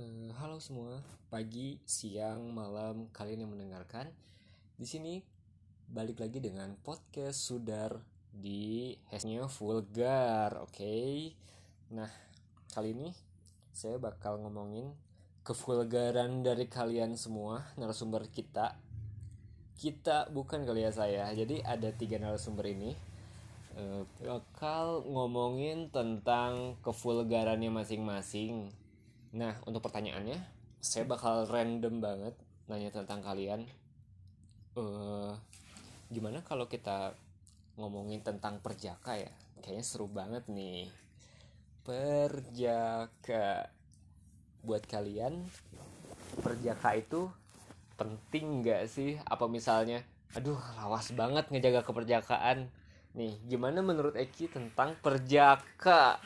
Eh, halo semua, pagi, siang, malam kalian yang mendengarkan. Di sini balik lagi dengan podcast Sudar di hashtagnya vulgar, oke? Nah, kali ini saya bakal ngomongin kevulgaran dari kalian semua narasumber kita. Kita bukan kali ya saya. Jadi ada tiga narasumber ini eh, bakal ngomongin tentang kevulgarannya masing-masing. Nah, untuk pertanyaannya, saya bakal random banget nanya tentang kalian. Eh, gimana kalau kita ngomongin tentang perjaka ya? Kayaknya seru banget nih. Perjaka. Buat kalian, perjaka itu penting nggak sih? Apa misalnya, aduh lawas banget ngejaga keperjakaan. Nih, gimana menurut Eki tentang perjaka?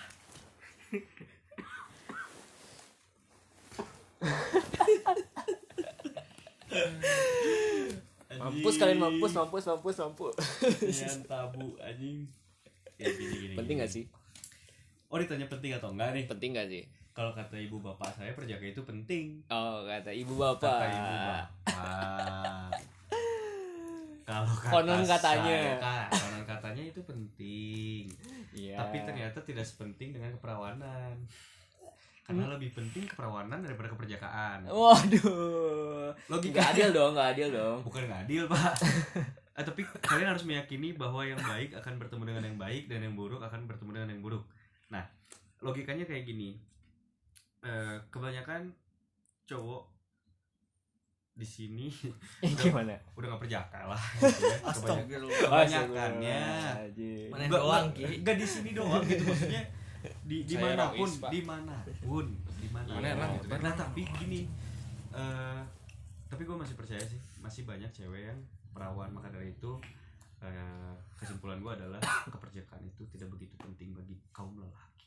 Mampus kalian mampus, mampus, mampus, mampus. Dengan tabu anjing. Ya gini gini. Penting gini. gak sih? Oh ditanya penting atau enggak nih? Penting gak sih? Kalau kata ibu bapak saya perjaka itu penting. Oh, kata ibu bapak. Kata ibu bapak. Kalau kata Konon katanya. saya, konon katanya itu penting. Iya. Tapi ternyata tidak sepenting dengan keperawanan. Karena lebih penting keperawanan daripada keperjakaan. Waduh. Logika Gak adil dong, gak adil dong. bukan nggak adil pak Eh, tapi kalian harus meyakini bahwa yang baik akan bertemu dengan yang baik dan yang buruk akan bertemu dengan yang buruk nah logikanya kayak gini Eh, kebanyakan cowok di sini Gimana? udah nggak perjaka lah gitu ya. Kebanyak- Astagfirullah. kebanyakannya. Mana Nggak- doang, nggak- Ki? nggak di sini doang gitu maksudnya di di mana pun di mana pun di mana Mana tapi gini eh tapi gue masih percaya sih masih banyak cewek yang perawan. Maka dari itu eh, kesimpulan gue adalah keperjakaan itu tidak begitu penting bagi kaum lelaki.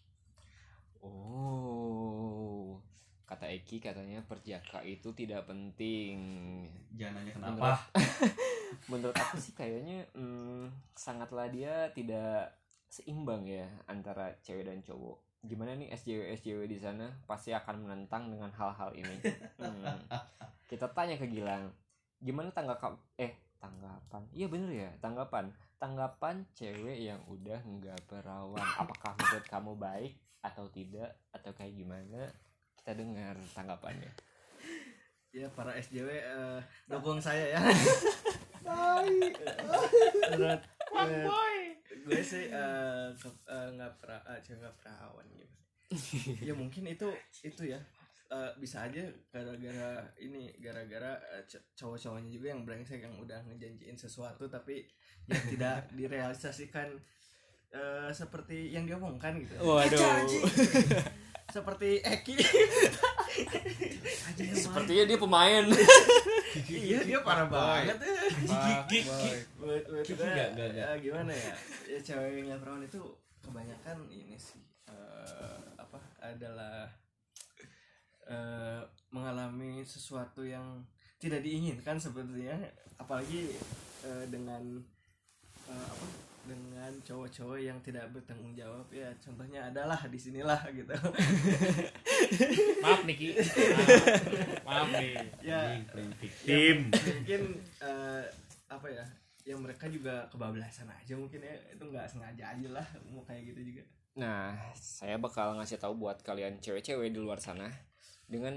Oh. Kata Eki katanya perjaka itu tidak penting. jangan nanya Menurut- kenapa. Menurut aku sih kayaknya hmm, sangatlah dia tidak seimbang ya antara cewek dan cowok. Gimana nih SJW SJW di sana pasti akan menentang dengan hal-hal ini. Hmm. Kita tanya ke Gilang, gimana tanggapan eh tanggapan? Iya bener ya tanggapan. Tanggapan cewek yang udah nggak perawan. Apakah menurut kamu baik atau tidak atau kayak gimana? Kita dengar tanggapannya. Ya para SJW eh, dukung saya ya. menurut, menurut gue sih eh, eh, nggak pra eh, cewek nggak perawan gitu. ya mungkin itu itu ya Eh, bisa aja gara-gara ini gara-gara c- cowok-cowoknya juga yang brengsek yang udah ngejanjiin sesuatu tapi yang tidak direalisasikan eh, seperti yang dia omongkan gitu. Waduh. Seperti Eki. Sepertinya dia pemain. iya dia parah banget. Gigi, gigi. Eh, gimana ya? Ya cewek yang perawan itu kebanyakan ini sih eh, apa adalah eh, mengalami sesuatu yang tidak diinginkan sepertinya. Apalagi eh, dengan eh, apa dengan cowok-cowok yang tidak bertanggung jawab. Ya contohnya adalah di sinilah gitu. Maaf Niki. Maaf nih ya Anjing, playing victim mungkin eh, apa ya yang mereka juga kebablasan aja mungkin ya. Itu nggak sengaja aja lah mau kayak gitu juga. Nah, saya bakal ngasih tahu buat kalian cewek-cewek di luar sana dengan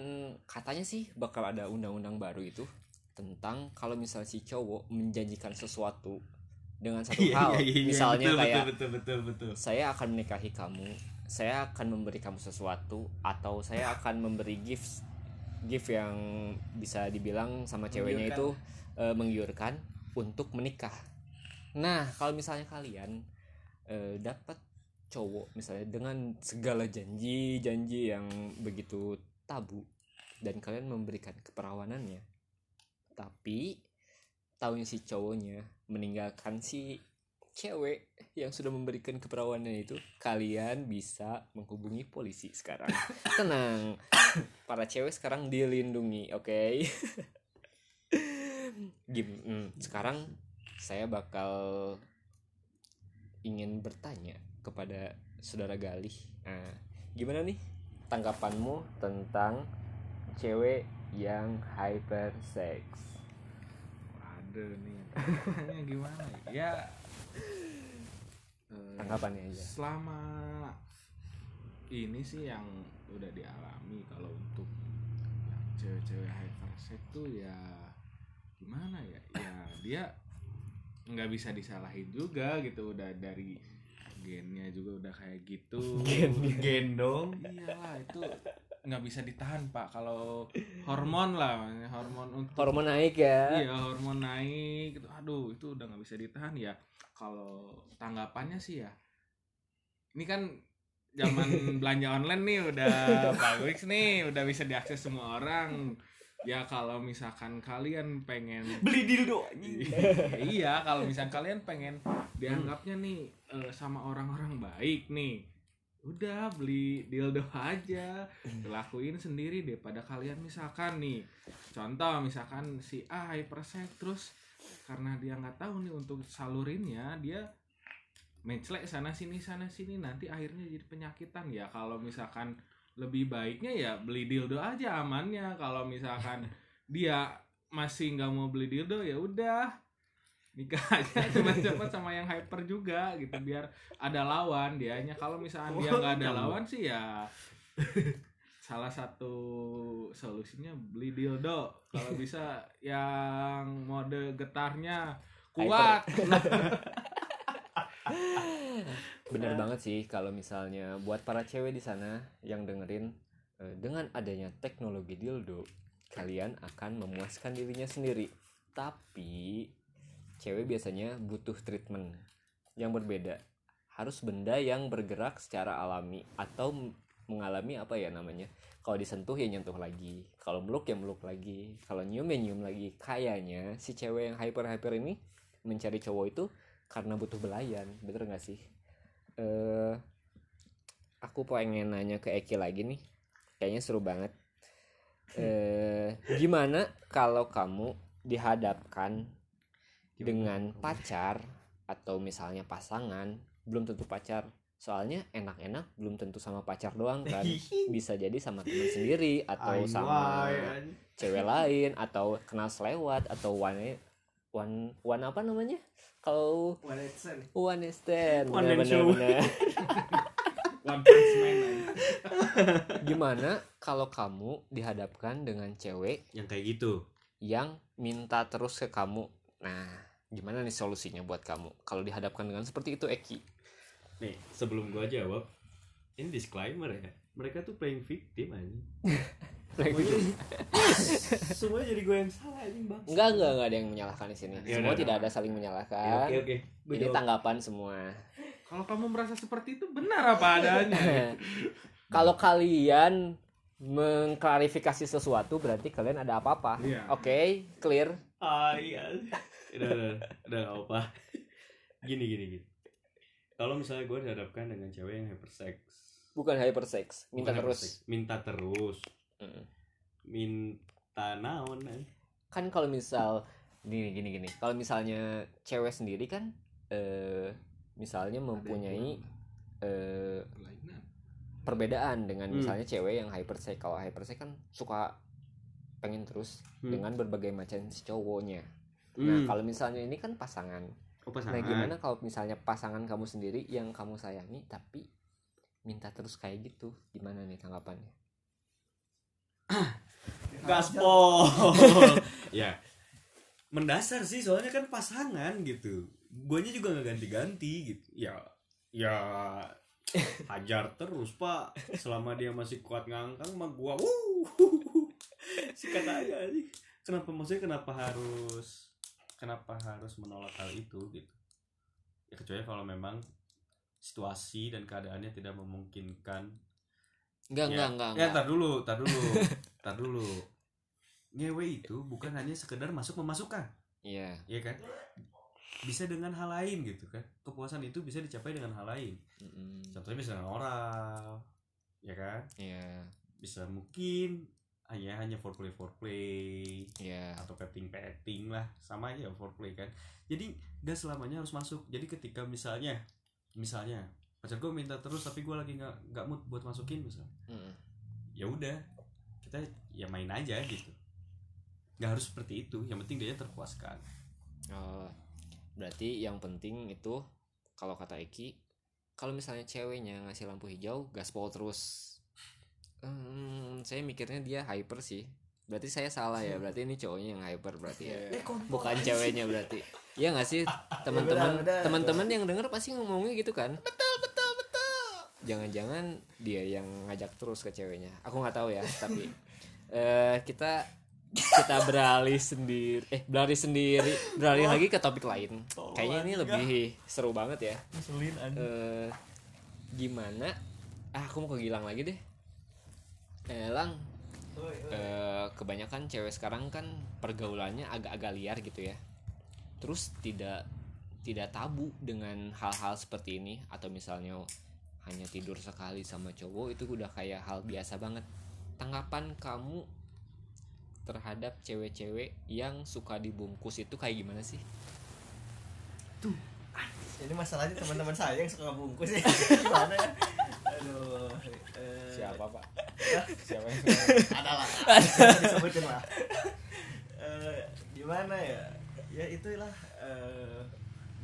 katanya sih bakal ada undang-undang baru itu tentang kalau misal si cowok menjanjikan sesuatu dengan satu Iya, hal, iya, iya, misalnya betul, kayak betul betul betul betul. Saya akan menikahi kamu, saya akan memberi kamu sesuatu atau saya akan memberi gift gift yang bisa dibilang sama ceweknya itu eh, menggiurkan untuk menikah. Nah, kalau misalnya kalian eh, dapat cowok misalnya dengan segala janji-janji yang begitu tabu dan kalian memberikan keperawanannya, tapi tahunya si cowoknya meninggalkan si cewek yang sudah memberikan keperawanan itu kalian bisa menghubungi polisi sekarang. Tenang. Para cewek sekarang dilindungi oke? Gim, hmm, sekarang saya bakal ingin bertanya kepada saudara Galih. Nah, gimana nih tanggapanmu tentang cewek yang hypersex Waduh nih gimana ya? Eh, tanggapannya aja. selama ini sih yang udah dialami kalau untuk yang cewek-cewek hypersex tuh ya gimana ya? Ya dia nggak bisa disalahin juga gitu udah dari gennya juga udah kayak gitu. Gendong iyalah itu nggak bisa ditahan pak. Kalau hormon lah hormon untuk hormon naik ya. Iya hormon naik gitu. Aduh itu udah nggak bisa ditahan ya. Kalau tanggapannya sih ya ini kan zaman belanja online nih udah bagus. nih udah bisa diakses semua orang. Ya kalau misalkan kalian pengen beli dildo iya kalau misalkan kalian pengen dianggapnya nih eh, sama orang-orang baik nih udah beli dildo aja. Lakuin sendiri deh pada kalian misalkan nih. Contoh misalkan si A hypersex terus karena dia nggak tahu nih untuk salurinnya dia menclek sana sini sana sini nanti akhirnya jadi penyakitan. Ya kalau misalkan lebih baiknya ya beli dildo aja amannya. Kalau misalkan dia masih nggak mau beli dildo ya udah nikah aja cepat-cepat sama yang hyper juga gitu biar ada lawan dianya. Kalau misalkan dia nggak ada lawan sih ya salah satu solusinya beli dildo. Kalau bisa yang mode getarnya kuat. Bener banget sih kalau misalnya buat para cewek di sana yang dengerin eh, dengan adanya teknologi dildo kalian akan memuaskan dirinya sendiri. Tapi cewek biasanya butuh treatment yang berbeda. Harus benda yang bergerak secara alami atau mengalami apa ya namanya? Kalau disentuh ya nyentuh lagi. Kalau meluk ya meluk lagi. Kalau nyium ya nyium lagi. Kayaknya si cewek yang hyper hyper ini mencari cowok itu karena butuh belayan. Bener gak sih? Eh aku pengen nanya ke Eki lagi nih. Kayaknya seru banget. Eh gimana kalau kamu dihadapkan dengan pacar atau misalnya pasangan belum tentu pacar. Soalnya enak-enak belum tentu sama pacar doang kan. Bisa jadi sama teman sendiri atau sama cewek lain atau kenal selewat atau one one one apa namanya? Kalau One night stand. one night stand. One man bener, show. bener. One Punch Man. Gimana kalau kamu dihadapkan dengan cewek yang kayak gitu? yang minta terus ke kamu? Nah gimana nih solusinya buat kamu? Kalau dihadapkan dengan seperti itu Eki? Nih sebelum gua jawab ini disclaimer ya. Mereka tuh playing victim aja semua jadi gue yang salah anjing bang. Enggak enggak enggak ada yang menyalahkan di sini. Ya semua udah, tidak ada saling Ya, menyalahkan oke oke. Gua ini tanggapan semua. Kalau kamu merasa seperti itu benar apa adanya kalau kalian mengklarifikasi sesuatu berarti kalian ada apa-apa. Iya. oke clear? Ah iya udah udah udah gak apa gini gini gini. Kalau misalnya gue dihadapkan dengan cewek yang hypersex. Bukan hypersex minta Bukan terus. hypersex, minta terus. Mm. minta naon eh. kan kalau misal gini gini gini. Kalau misalnya cewek sendiri kan eh misalnya mempunyai eh perbedaan dengan Hmm. misalnya cewek yang hypersex. Kalau hypersex kan suka pengen terus Hmm. dengan berbagai macam si cowoknya nah Hmm. kalau misalnya ini kan pasangan. Oh, pasangan. nah gimana kalau misalnya pasangan kamu sendiri yang kamu sayangi tapi minta terus kayak gitu? Gimana nih tanggapannya? Gaspol. Ya. Mendasar sih soalnya kan pasangan gitu. Guanya juga nggak ganti-ganti gitu. Ya ya hajar terus pak. Selama dia masih kuat ngangkang mah gua wuh. Sikat aja sih kenapa maksudnya kenapa harus kenapa harus menolak hal itu gitu ya kecuali kalau memang situasi dan keadaannya tidak memungkinkan enggak Ya. enggak enggak, Ya, tar dulu, tar dulu, tar dulu. Ngewe itu bukan hanya sekedar masuk memasukkan, iya ya kan? Bisa dengan hal lain gitu kan? Kepuasan itu bisa dicapai dengan hal lain. Mm-mm. Contohnya bisa dengan oral, ya kan? iya Bisa mungkin hanya hanya foreplay foreplay. Iya. Atau petting petting lah. Sama aja foreplay kan? Jadi gak selamanya harus masuk. Jadi ketika misalnya misalnya pacar gue minta terus tapi gue lagi nggak nggak mood buat masukin misalnya Mm-mm. ya udah kita ya main aja gitu. Nggak harus seperti itu. Yang penting dia terpuaskan. Oh, berarti yang penting itu kalau kata Eki, kalau misalnya ceweknya ngasih lampu hijau, gaspol terus. Hmm, saya mikirnya dia hyper sih. Berarti saya salah ya. Berarti ini cowoknya yang hyper berarti ya. Bukan ceweknya berarti. Iya nggak sih teman-teman benar, benar. teman-teman yang denger pasti ngomongnya gitu kan? Betul betul betul. Jangan-jangan dia yang ngajak terus ke ceweknya. Aku nggak tahu ya, tapi eh kita kita beralih sendiri eh beralih sendiri beralih lagi ke topik lain kayaknya ini lebih seru banget ya Ngeselin eh gimana ah aku mau ke Gilang lagi deh eh Lang. Eh, kebanyakan cewek sekarang kan pergaulannya agak-agak liar gitu ya. Terus tidak tidak tabu dengan hal-hal seperti ini. Atau misalnya hanya tidur sekali sama cowok itu udah kayak hal biasa banget. Tanggapan kamu terhadap cewek-cewek yang suka dibungkus itu kayak gimana sih? Ini masalahnya teman-teman saya yang suka bungkus ya. Gimana ya? Aduh. eh, siapa pak siapa yang Ada lah. Disebutin lah. Eh, gimana ya? Ya itulah eh,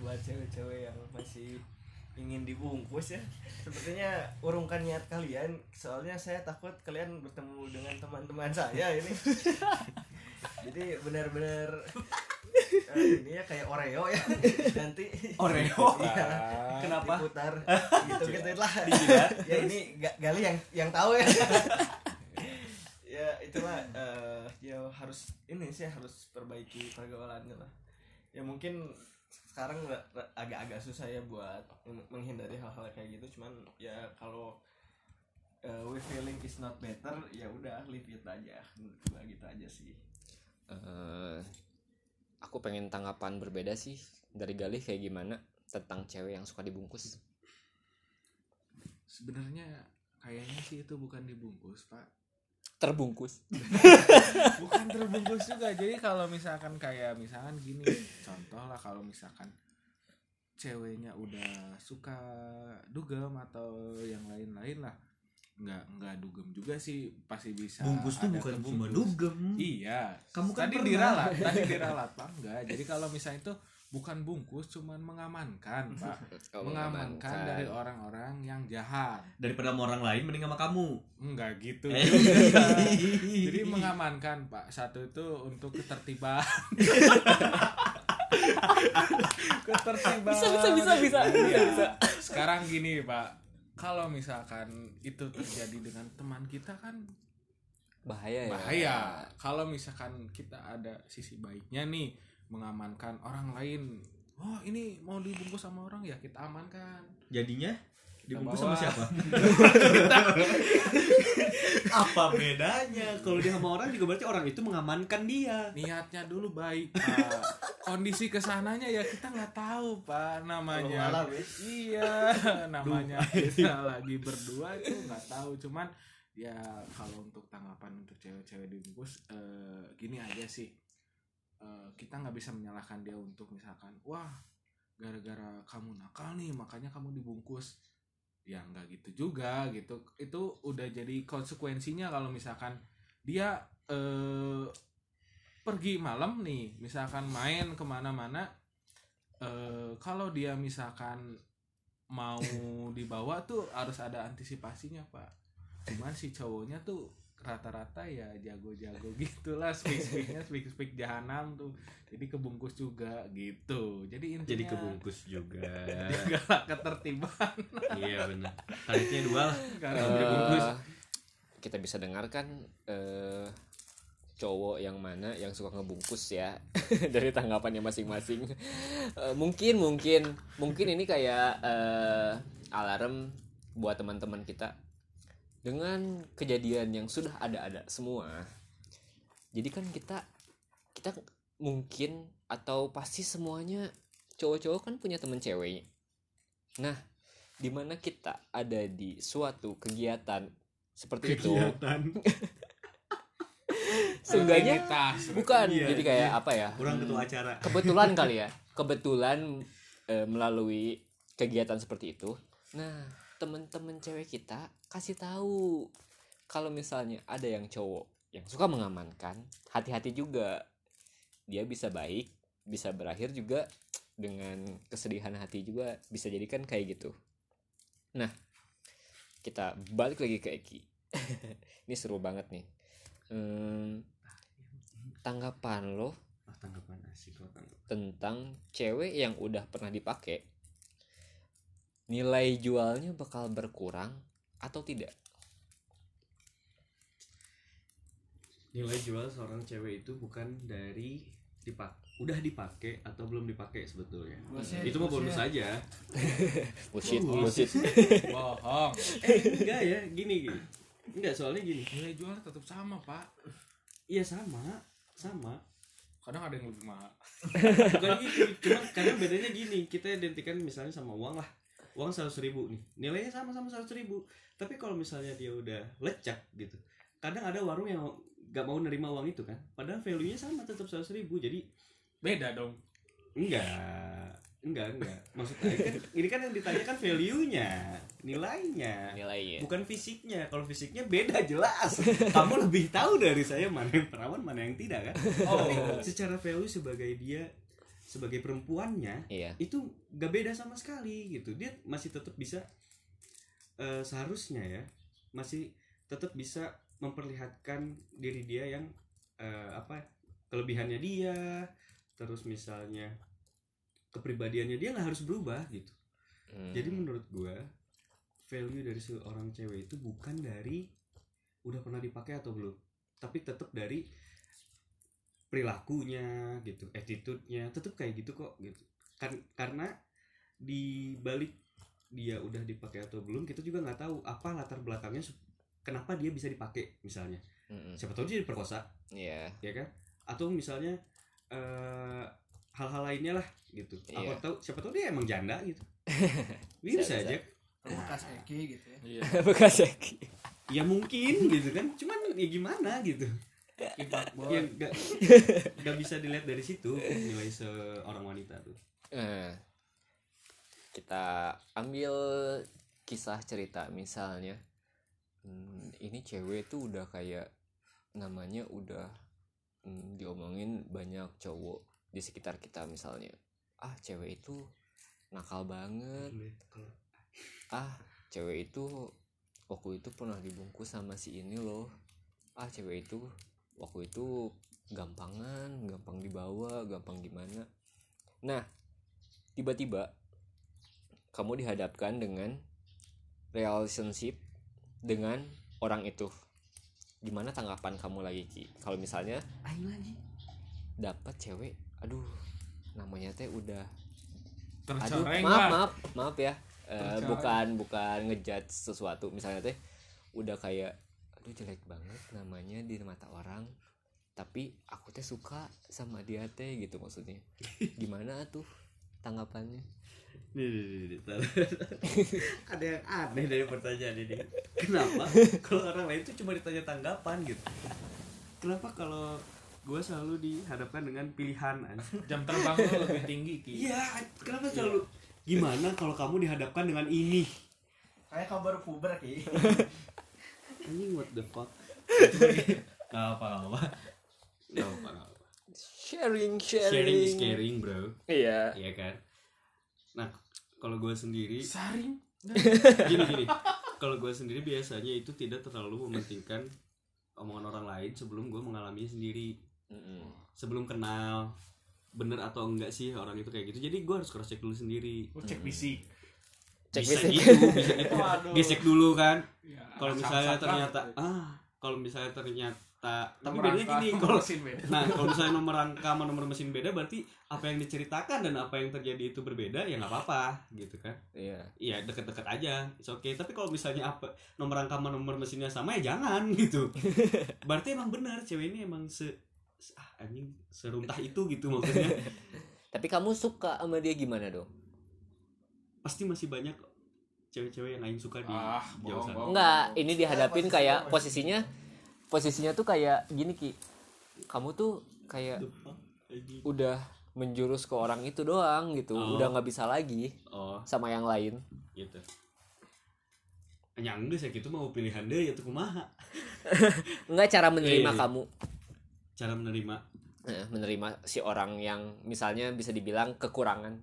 buat cewek-cewek yang masih ingin dibungkus ya. Sepertinya urungkan niat kalian. Soalnya saya takut kalian bertemu dengan teman-teman saya ini. Jadi benar-benar eh, ini ya kayak Oreo ya. Nanti Oreo? Iya. Kenapa? Diputar gitu gitu lah. ya ini ga- Gali yang yang tahu ya. ya itulah eh, ya harus ini sih harus perbaiki pergaulannya lah. Ya mungkin sekarang ra- ra- agak-agak susah ya buat meng- menghindari hal-hal kayak gitu cuman ya kalau eh, we feeling is not better ya udah leave it aja menurut gua gitu aja sih Eh, aku pengen tanggapan berbeda sih dari Galih kayak gimana tentang cewek yang suka dibungkus. Sebenarnya kayaknya sih itu bukan dibungkus pak. Terbungkus. Bukan terbungkus juga. Jadi kalau misalkan kayak misalkan gini contoh lah kalau misalkan ceweknya udah suka dugem atau yang lain-lain lah nggak nggak dugem juga sih pasti bisa bungkus tuh bukan cuma dugem. Iya. Kamu kan tadi pernah. diralat tadi diralat pak. Enggak jadi kalau misalnya itu bukan bungkus cuman mengamankan pak. Oh, mengamankan dari orang-orang yang jahat. Daripada sama orang lain mending sama kamu. Enggak gitu Eh. jadi mengamankan pak. Satu itu untuk ketertiban. Ketertiban. Bisa, bisa, bisa, bisa, Iya. bisa. sekarang gini pak kalau misalkan itu terjadi dengan teman kita kan bahaya ya. Bahaya. Kalau misalkan kita ada sisi baiknya nih mengamankan orang lain oh ini mau dibungkus sama orang ya kita amankan. Jadinya dibungkus sama siapa? Apa bedanya? Kalau dia sama orang juga berarti orang itu mengamankan dia. Niatnya dulu baik pak. Kondisi ke sananya ya kita nggak tahu pak namanya. Ya. iya namanya kita lagi berdua itu nggak tahu. Cuman ya kalau untuk tanggapan untuk cewek-cewek dibungkus eh, gini aja sih. Eh, kita nggak bisa menyalahkan dia untuk misalkan wah gara-gara kamu nakal nih makanya kamu dibungkus ya nggak gitu juga gitu. Itu udah jadi konsekuensinya kalau misalkan dia eh pergi malam nih misalkan main ke mana-mana eh kalau dia misalkan mau dibawa tuh harus ada antisipasinya pak. Cuman si cowoknya tuh rata-rata ya jago-jago gitulah speak speaknya speak speak jahanam tuh. Jadi kebungkus juga gitu. Jadi intinya jadi kebungkus juga. Jaga ketertiban. Iya benar tarifnya dua lah. Karena Eh, dibungkus kita bisa dengarkan eh, cowok yang mana yang suka ngebungkus ya dari tanggapannya masing-masing. Eh, mungkin mungkin mungkin ini kayak eh, alarm buat teman-teman kita dengan kejadian yang sudah ada-ada semua jadi kan kita kita mungkin atau pasti semuanya cowok-cowok kan punya temen ceweknya nah di mana kita ada di suatu kegiatan seperti itu? Seenggaknya bukan Iya, jadi kayak iya. apa ya? Kurang ketua acara. Kebetulan kali ya kebetulan eh, melalui kegiatan seperti itu. Nah temen-temen cewek kita kasih tahu kalau misalnya ada yang cowok yang suka mengamankan hati-hati juga. Dia bisa baik bisa berakhir juga dengan kesedihan hati juga bisa jadikan kayak gitu. Nah kita balik lagi ke Eki. Ini seru banget nih. Hmm, tanggapan lo ah tanggapan asik tentang cewek yang udah pernah dipakai nilai jualnya bakal berkurang atau tidak? Nilai jual seorang cewek itu bukan dari dipak udah dipakai atau belum dipakai sebetulnya. Bullshit, itu mah bonus aja. Bullshit Oh, bullshit. Bohong. Eh enggak ya gini gini. Enggak soalnya gini. Nilai jual tetap sama pak. Iya sama sama. Kadang ada yang lebih mahal. Bukan gitu cuma karena bedanya gini kita identikan misalnya sama uang lah uang seratus ribu nih. Nilainya sama sama seratus ribu. Tapi kalau misalnya dia udah lecak gitu kadang ada warung yang gak mau nerima uang itu kan. Padahal value nya sama tetap seratus ribu. Jadi beda dong. Enggak. Enggak enggak. Maksud saya kan ini kan yang ditanyakan value nya nilainya. Nilainya. Bukan fisiknya. Kalau fisiknya beda jelas. Kamu lebih tahu dari saya mana yang perawan mana yang tidak kan. Oh. Tapi secara value sebagai dia sebagai perempuannya iya. itu gak beda sama sekali gitu. Dia masih tetap bisa eh, seharusnya ya masih tetap bisa memperlihatkan diri dia yang eh, apa kelebihannya dia terus misalnya kepribadiannya dia nggak harus berubah gitu. Hmm. jadi menurut gua value dari seorang cewek itu bukan dari udah pernah dipakai atau belum tapi tetap dari perilakunya gitu attitude-nya tetap kayak gitu kok gitu. Kan karena di balik dia udah dipakai atau belum kita juga nggak tahu apa latar belakangnya kenapa dia bisa dipakai misalnya. Mm-mm. siapa tahu dia diperkosa iya. ya kan? Atau misalnya eh, hal-hal lainnya lah gitu. Apa Iya. tahu siapa tahu dia emang janda gitu. Bisa, Bisa, aja. Bekas Eki gitu ya. Iya. Bekas Eki. Ya mungkin gitu kan. Cuman ya gimana gitu kipak ya nggak. Nggak bisa dilihat dari situ nilai seorang wanita tuh. Eh, kita ambil kisah cerita misalnya hmm, ini cewek tuh udah kayak namanya udah hmm, diomongin banyak cowok di sekitar kita misalnya. Ah cewek itu nakal banget. Ah cewek itu waktu itu pernah dibungkus sama si ini loh. Ah cewek itu waktu itu gampangan gampang dibawa gampang gimana. Nah tiba-tiba kamu dihadapkan dengan relationship dengan orang itu. Gimana tanggapan kamu lagi Ki? Kalau misalnya aing lagi. dapat cewek aduh namanya teh udah aduh tercoreng maaf lah. maaf maaf ya. Tercoreng. bukan bukan ngejudge sesuatu. Misalnya teh udah kayak aduh jelek banget namanya di mata orang tapi aku teh suka sama dia teh gitu maksudnya. Gimana tuh tanggapannya? Nih, nih, nih, ada yang aneh dari pertanyaan ini. Kenapa kalau orang lain tuh cuma ditanya tanggapan gitu? Kenapa kalau gue selalu dihadapkan dengan pilihan jam terbang lu lebih tinggi ki. Iya kenapa selalu? Gimana kalau kamu dihadapkan dengan ini? Kayak kau baru puber Ki anjing what the fuck? Gak apa gak apa. Gak apa gak apa. Sharing Sharing. Is caring bro. Iya. Iya kan? Nah kalau gue sendiri saring Gini gini. Kalau gue sendiri biasanya itu tidak terlalu mementingkan Omongan orang lain sebelum gue mengalaminya sendiri. Sebelum kenal Bener atau enggak sih orang itu kayak gitu. Jadi gue harus cross check dulu sendiri. Lu cek fisik cek Bisa fisik gitu Bisa gitu Waduh. Dulu kan Ya, Kalau misalnya ternyata banget. Ah kalau misalnya ternyata Tapi Nomor bedanya gini Kalau mesin beda. Nah, kalau misalnya nomor rangka sama nomor mesin beda berarti apa yang diceritakan dan apa yang terjadi itu berbeda ya nggak apa-apa gitu kan. iya Iya, deket-deket aja. It's okay. Tapi kalau misalnya apa nomor rangka sama nomor mesinnya sama ya jangan gitu. Berarti emang benar cewek ini emang se, se- ah, anjing seruntah itu gitu maksudnya. tapi kamu suka sama dia gimana dong Pasti masih banyak cewek-cewek yang aing suka di Ah, jauh sana. Enggak, ini dihadapin kayak posisinya posisinya tuh kayak gini Ki. Kamu tuh kayak anjing. udah menjurus ke orang itu doang gitu. Oh. Udah nggak bisa lagi Oh, sama yang lain. gitu. nyangga saya gitu mau pilihan deh ya tuh kumaha Enggak cara menerima Iya, iya. kamu cara menerima eh, menerima si orang yang misalnya bisa dibilang kekurangan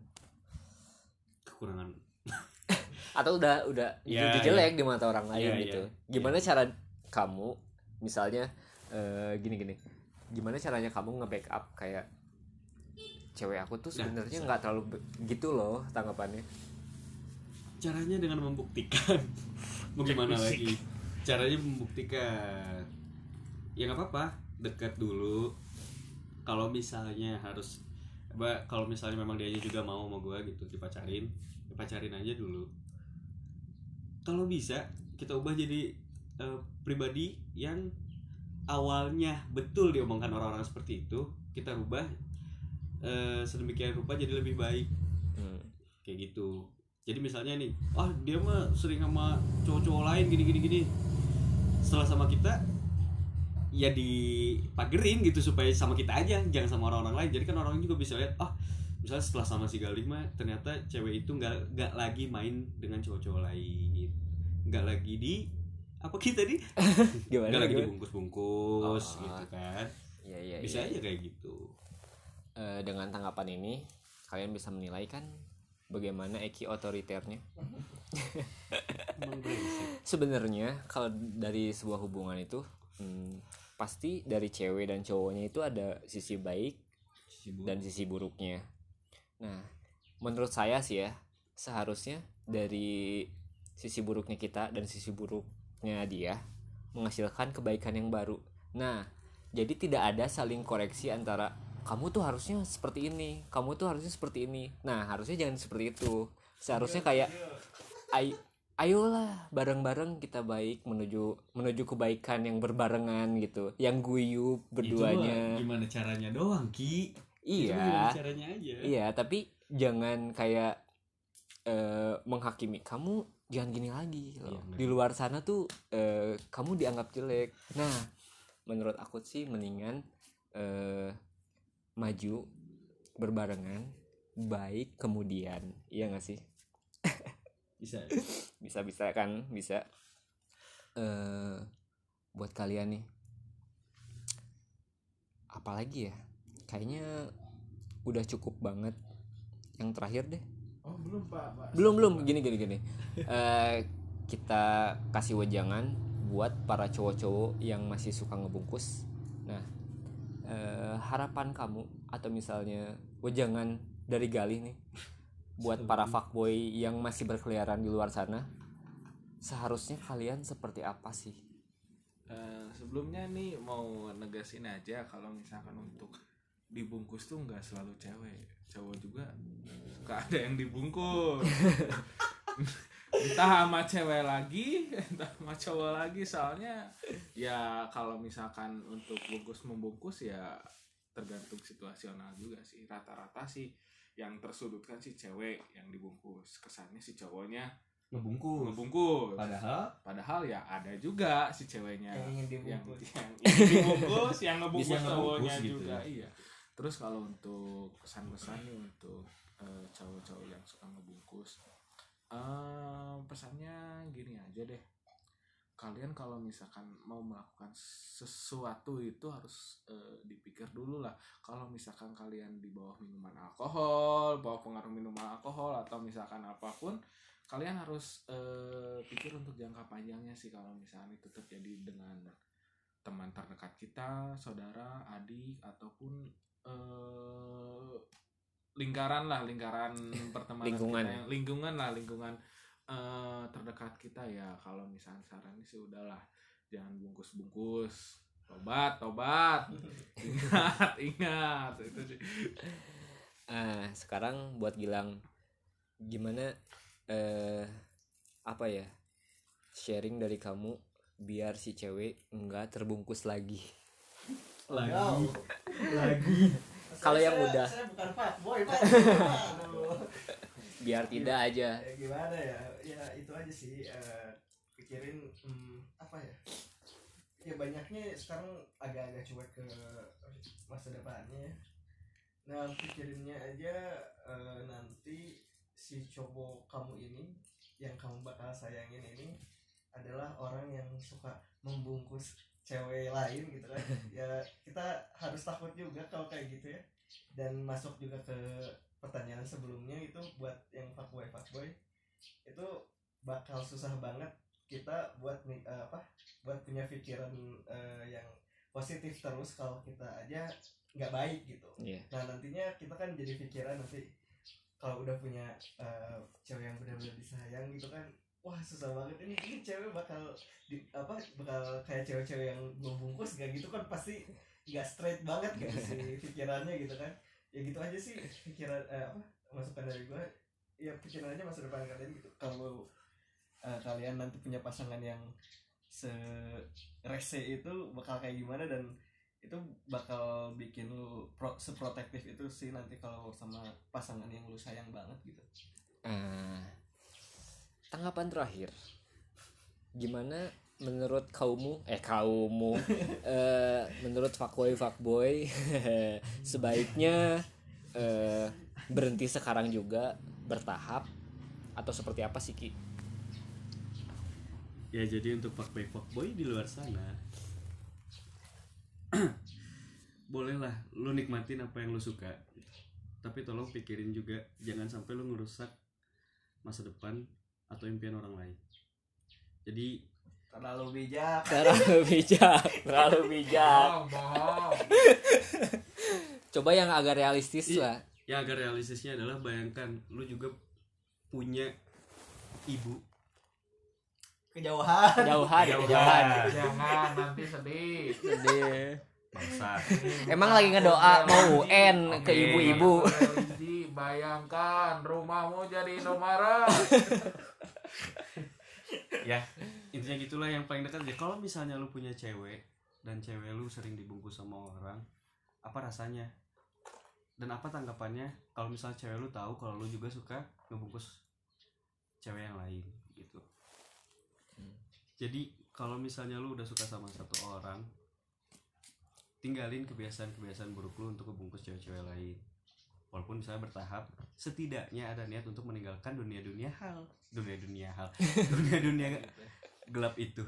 kekurangan. Atau udah udah Iya, jadi jelek di mata orang lain Iya, gitu. iya. Gimana cara kamu misalnya eh, gini-gini. Gimana caranya kamu nge-backup kayak cewek aku tuh Nah, sebenarnya nggak terlalu gitu loh tanggapannya. caranya dengan membuktikan. Mau gimana lagi? Caranya membuktikan. Ya nggak apa-apa dekat dulu. Kalau misalnya harus apa kalau misalnya memang dia juga mau sama gue gitu dipacarin dipacarin aja dulu. Kalau bisa kita ubah jadi eh, pribadi yang awalnya betul diomongkan orang-orang seperti itu kita rubah eh, sedemikian rupa jadi lebih baik. Hmm. kayak gitu. Jadi misalnya nih ah dia mah sering sama cowok-cowok lain gini gini gini setelah sama kita ya dipagerin gitu supaya sama kita aja jangan sama orang-orang lain jadi kan orang juga bisa lihat ah misalnya setelah sama si Galih mah ternyata cewek itu nggak nggak lagi main dengan cowok-cowok lain nggak lagi di apa kita di Gimana? nggak lagi dibungkus-bungkus Oh. gitu kan Iya iya. bisa iya. aja kayak gitu Eh, dengan tanggapan ini kalian bisa menilai kan bagaimana Eki otoriternya. Sebenarnya kalau dari sebuah hubungan itu hmm, pasti dari cewek dan cowoknya itu ada sisi baik dan sisi buruknya. Nah, menurut saya sih ya, seharusnya dari sisi buruknya kita dan sisi buruknya dia menghasilkan kebaikan yang baru. Nah, jadi tidak ada saling koreksi antara kamu tuh harusnya seperti ini, kamu tuh harusnya seperti ini. Nah, harusnya jangan seperti itu. Seharusnya kayak ay ayolah bareng-bareng kita baik menuju menuju kebaikan yang berbarengan gitu, yang guyup Itu berduanya. gimana caranya doang ki Itu Iya. gimana caranya aja Iya, tapi jangan kayak eh, menghakimi kamu jangan gini lagi loh. Iya. Di luar sana tuh eh, kamu dianggap jelek. Nah, menurut aku sih mendingan eh, maju berbarengan baik kemudian. Iya gak sih? Bisa Bisa-bisa kan? Bisa. eh buat kalian nih. Apalagi ya? Kayaknya udah cukup banget. Yang terakhir deh. Oh belum pak, pak. belum belum gini gini gini Eh, kita kasih wejangan buat para cowok-cowok yang masih suka ngebungkus nah eh, harapan kamu atau misalnya wejangan dari Galih nih buat para fuckboy yang masih berkeliaran di luar sana seharusnya kalian seperti apa sih? Eh, sebelumnya nih mau negasin aja kalau misalkan untuk dibungkus tuh nggak selalu cewek. Cowok juga suka ada yang dibungkus. Entah sama cewek lagi entah sama cowok lagi. Soalnya ya kalau misalkan untuk bungkus membungkus ya tergantung situasional juga sih. Rata-rata sih yang tersudutkan si cewek yang dibungkus. Kesannya si cowoknya ngebungkus. ngebungkus. Padahal? Padahal ya ada juga si ceweknya Yang ingin yang dibungkus. yang ingin dibungkus yang ngebungkus Bisa ngebungkus cowoknya gitu juga ya. iya. Terus kalau untuk pesan-pesan nih untuk eh, cowok-cowok yang suka ngebungkus eh, pesannya gini aja deh kalian kalau misalkan mau melakukan sesuatu itu harus eh, dipikir dulu lah kalau misalkan kalian di bawah minuman alkohol bawah pengaruh minuman alkohol atau misalkan apa pun kalian harus eh, pikir untuk jangka panjangnya sih kalau misalnya itu terjadi dengan teman terdekat kita, saudara, adik ataupun eh, lingkaran lah, lingkaran pertemanan Lingkungan. kita lingkungan lah, lingkungan eh, terdekat kita ya. Kalau misalnya sarannya sih udahlah, jangan bungkus-bungkus. Tobat, tobat. ingat, ingat. Itu sih. Ah, sekarang buat Gilang gimana eh apa ya sharing dari kamu biar si cewek enggak terbungkus lagi. lagi lagi Kalau yang udah. saya bukan. Biar tidak aja. Ya, gimana ya? Ya itu aja sih eh, pikirin hmm, apa ya? Ya banyaknya sekarang agak-agak cuek ke masa depannya. Ya. nah pikirinnya aja eh, nanti si cowok kamu ini yang kamu bakal sayangin ini adalah orang yang suka membungkus cewek lain gitu kan. Ya kita harus takut juga kalau kayak gitu ya. Dan masuk juga ke pertanyaan sebelumnya itu buat yang fuckboy fuckboy itu bakal susah banget kita buat eh, apa buat punya pikiran eh, yang positif terus kalau kita aja nggak baik gitu. Iya. nah nantinya kita kan jadi pikiran nanti kalau udah punya eh, cewek yang benar-benar disayang gitu kan wah susah banget. Ini ini cewek bakal di, apa bakal kayak cewek-cewek yang membungkus gak gitu kan pasti nggak straight banget gitu sih pikirannya gitu kan ya gitu aja sih pikiran eh, apa masukan dari gue ya pikiran aja masa depan kalian gitu. Kalau eh, kalian nanti punya pasangan yang se rese itu bakal kayak gimana dan itu bakal bikin lu pro, seprotektif itu sih nanti kalau sama pasangan yang lu sayang banget gitu. Eh, tanggapan terakhir. Gimana menurut kaummu? Eh kaummu. Eh, menurut fuckboy fuckboy sebaiknya eh, berhenti sekarang juga bertahap atau seperti apa sih ki? Ya jadi untuk fuckboy fuckboy di luar sana bolehlah lu nikmatin apa yang lu suka. Tapi tolong pikirin juga jangan sampai lu ngerusak masa depan atau impian orang lain. Jadi terlalu bijak. Terlalu bijak terlalu bijak. Bohong bohong. Coba yang agak realistis Iya. lah. yang agak realistisnya adalah bayangkan lu juga punya ibu. Kejauhan. Jauhan Jauhan. jauhan jangan nanti sedih. Jadi, bangsa emang lagi ngedoa mau UN ke ibu-ibu? Bayangkan rumahmu jadi Indomaret. Ya intinya gitulah yang paling dekat ya kalau misalnya lu punya cewek dan cewek lu sering dibungkus sama orang apa rasanya? Dan apa tanggapannya? Kalau misalnya cewek lu tahu kalau lu juga suka ngebungkus cewek yang lain gitu. Jadi kalau misalnya lu udah suka sama satu orang tinggalin kebiasaan-kebiasaan buruk lu untuk ngebungkus cewek-cewek lain. Walaupun misalnya bertahap setidaknya ada niat untuk meninggalkan dunia-dunia hal. Dunia-dunia hal. Dunia-dunia gelap itu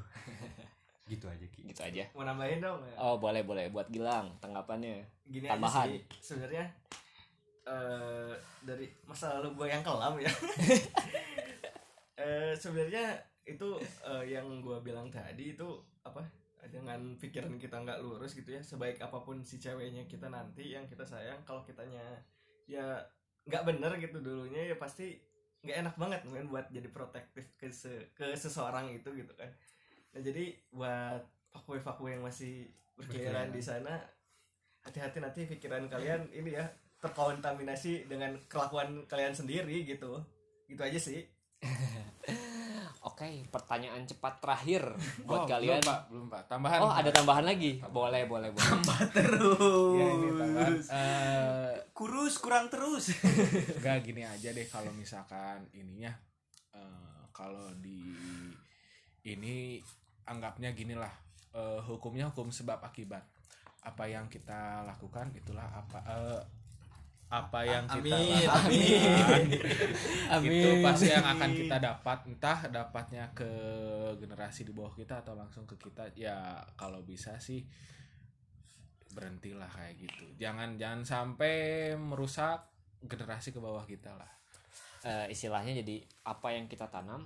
gitu aja Ki. gitu aja mau nambahin dong ya? oh boleh boleh buat Gilang tanggapannya gini tambahan. aja sih sebenarnya eh dari masa lalu gue yang kelam ya eh sebenarnya itu eh, yang gue bilang tadi itu apa dengan pikiran kita nggak lurus gitu ya sebaik apa pun si ceweknya kita nanti yang kita sayang kalau kitanya ya nggak bener gitu dulunya ya pasti nggak enak banget men buat jadi protektif ke se- ke seseorang itu gitu kan. Nah jadi buat fuckboy fuckboy yang masih berkeliaran di sana hati-hati nanti pikiran kalian ini ya terkontaminasi dengan kelakuan kalian sendiri gitu. Gitu aja sih oke pertanyaan cepat terakhir buat Oh, kalian. belum pak. Belum pak. Tambahan. Oh ada tambahan lagi? Boleh boleh boleh. Terus. Ya ini tambahan. Eh, kurus kurang terus. Gak gini aja deh. Kalau misalkan ininya eh, kalau di ini anggapnya gini lah. Eh, hukumnya hukum sebab akibat. Apa yang kita lakukan itulah apa eh, apa yang kita Amin, lakukan? Amin. itu pasti yang akan kita dapat. Entah dapatnya ke generasi di bawah kita atau langsung ke kita ya kalau bisa sih berhentilah kayak gitu. Jangan jangan sampai merusak generasi ke bawah kita lah. Eh, istilahnya jadi apa yang kita tanam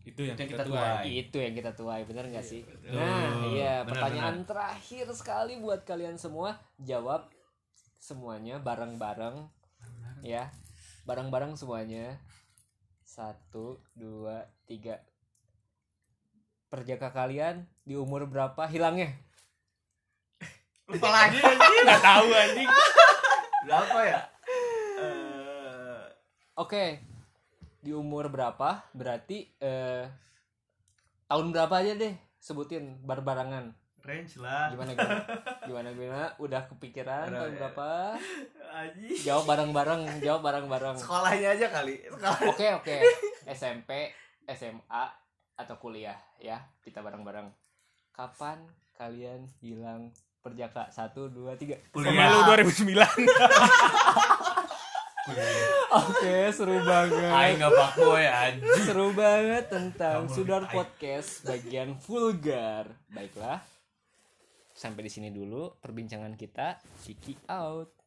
itu yang yang kita, kita tuai. tuai. itu yang kita tuai bener nggak sih? betul. nah iya Benar, pertanyaan terakhir sekali buat kalian semua. Jawab semuanya bareng-bareng ya. Bareng-bareng semuanya. Satu dua tiga. Perjaka kalian di umur berapa? Hilangnya. Lupa lagi anjing. Nggak tahu anjing. Berapa ya? Eh, oke. Di umur berapa? Berarti eh, tahun berapa aja deh? Sebutin bar-barangan range lah. Gimana gimana gimana gimana udah kepikiran Udah, tahun ya. berapa? Anjing. Jawab bareng-bareng jawab bareng-bareng. Sekolahnya aja kali. Sekolah. Oke oke. SMP SMA atau kuliah ya. Kita bareng-bareng. Kapan kalian hilang perjaka? Satu dua tiga. Kuliah. 2009 Oke, seru banget. Aing nggak fuckboy anjing. Seru banget tentang Sudar Podcast bagian vulgar. Baiklah. Sampai di sini dulu perbincangan kita. Kiki out.